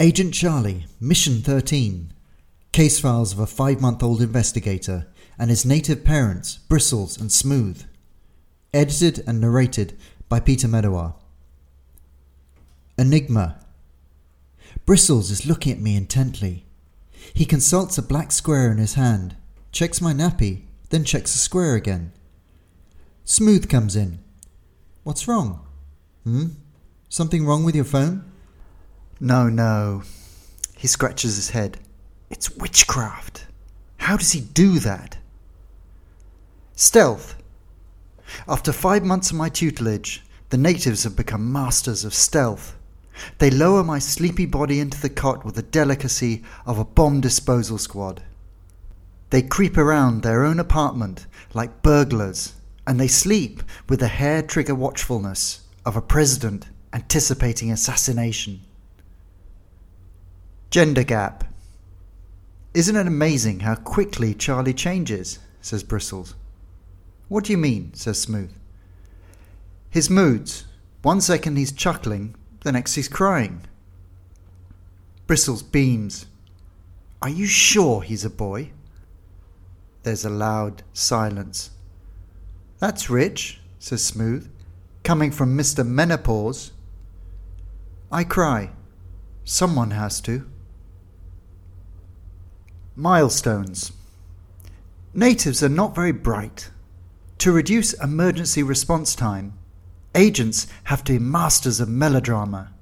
Agent Charlie, Mission 13. Case files of a five month old investigator and his native parents, Bristles and Smooth. Edited and narrated by Peter Medawar. Enigma. Bristles is looking at me intently. He consults a black square in his hand, checks my nappy, then checks the square again. Smooth comes in. What's wrong? Hmm? Something wrong with your phone? No, no. He scratches his head. It's witchcraft. How does he do that? Stealth. After five months of my tutelage, the natives have become masters of stealth. They lower my sleepy body into the cot with the delicacy of a bomb disposal squad. They creep around their own apartment like burglars, and they sleep with the hair trigger watchfulness of a president anticipating assassination. Gender gap. Isn't it amazing how quickly Charlie changes? says Bristles. What do you mean? says Smooth. His moods. One second he's chuckling, the next he's crying. Bristles beams. Are you sure he's a boy? There's a loud silence. That's rich, says Smooth, coming from Mr. Menopause. I cry. Someone has to. Milestones. Natives are not very bright. To reduce emergency response time, agents have to be masters of melodrama.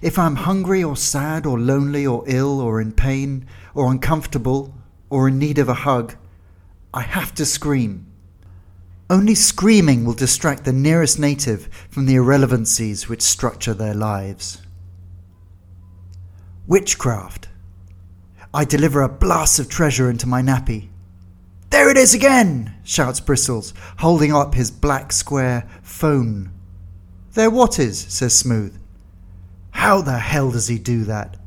If I'm hungry or sad or lonely or ill or in pain or uncomfortable or in need of a hug, I have to scream. Only screaming will distract the nearest native from the irrelevancies which structure their lives. Witchcraft. I deliver a blast of treasure into my nappy. There it is again! shouts Bristles, holding up his black square phone. There what is? says Smooth. How the hell does he do that?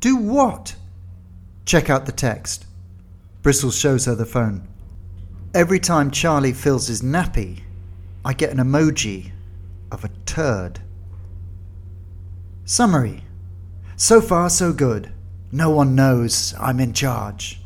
Do what? Check out the text. Bristles shows her the phone. Every time Charlie fills his nappy, I get an emoji of a turd. Summary So far, so good. No one knows I'm in charge.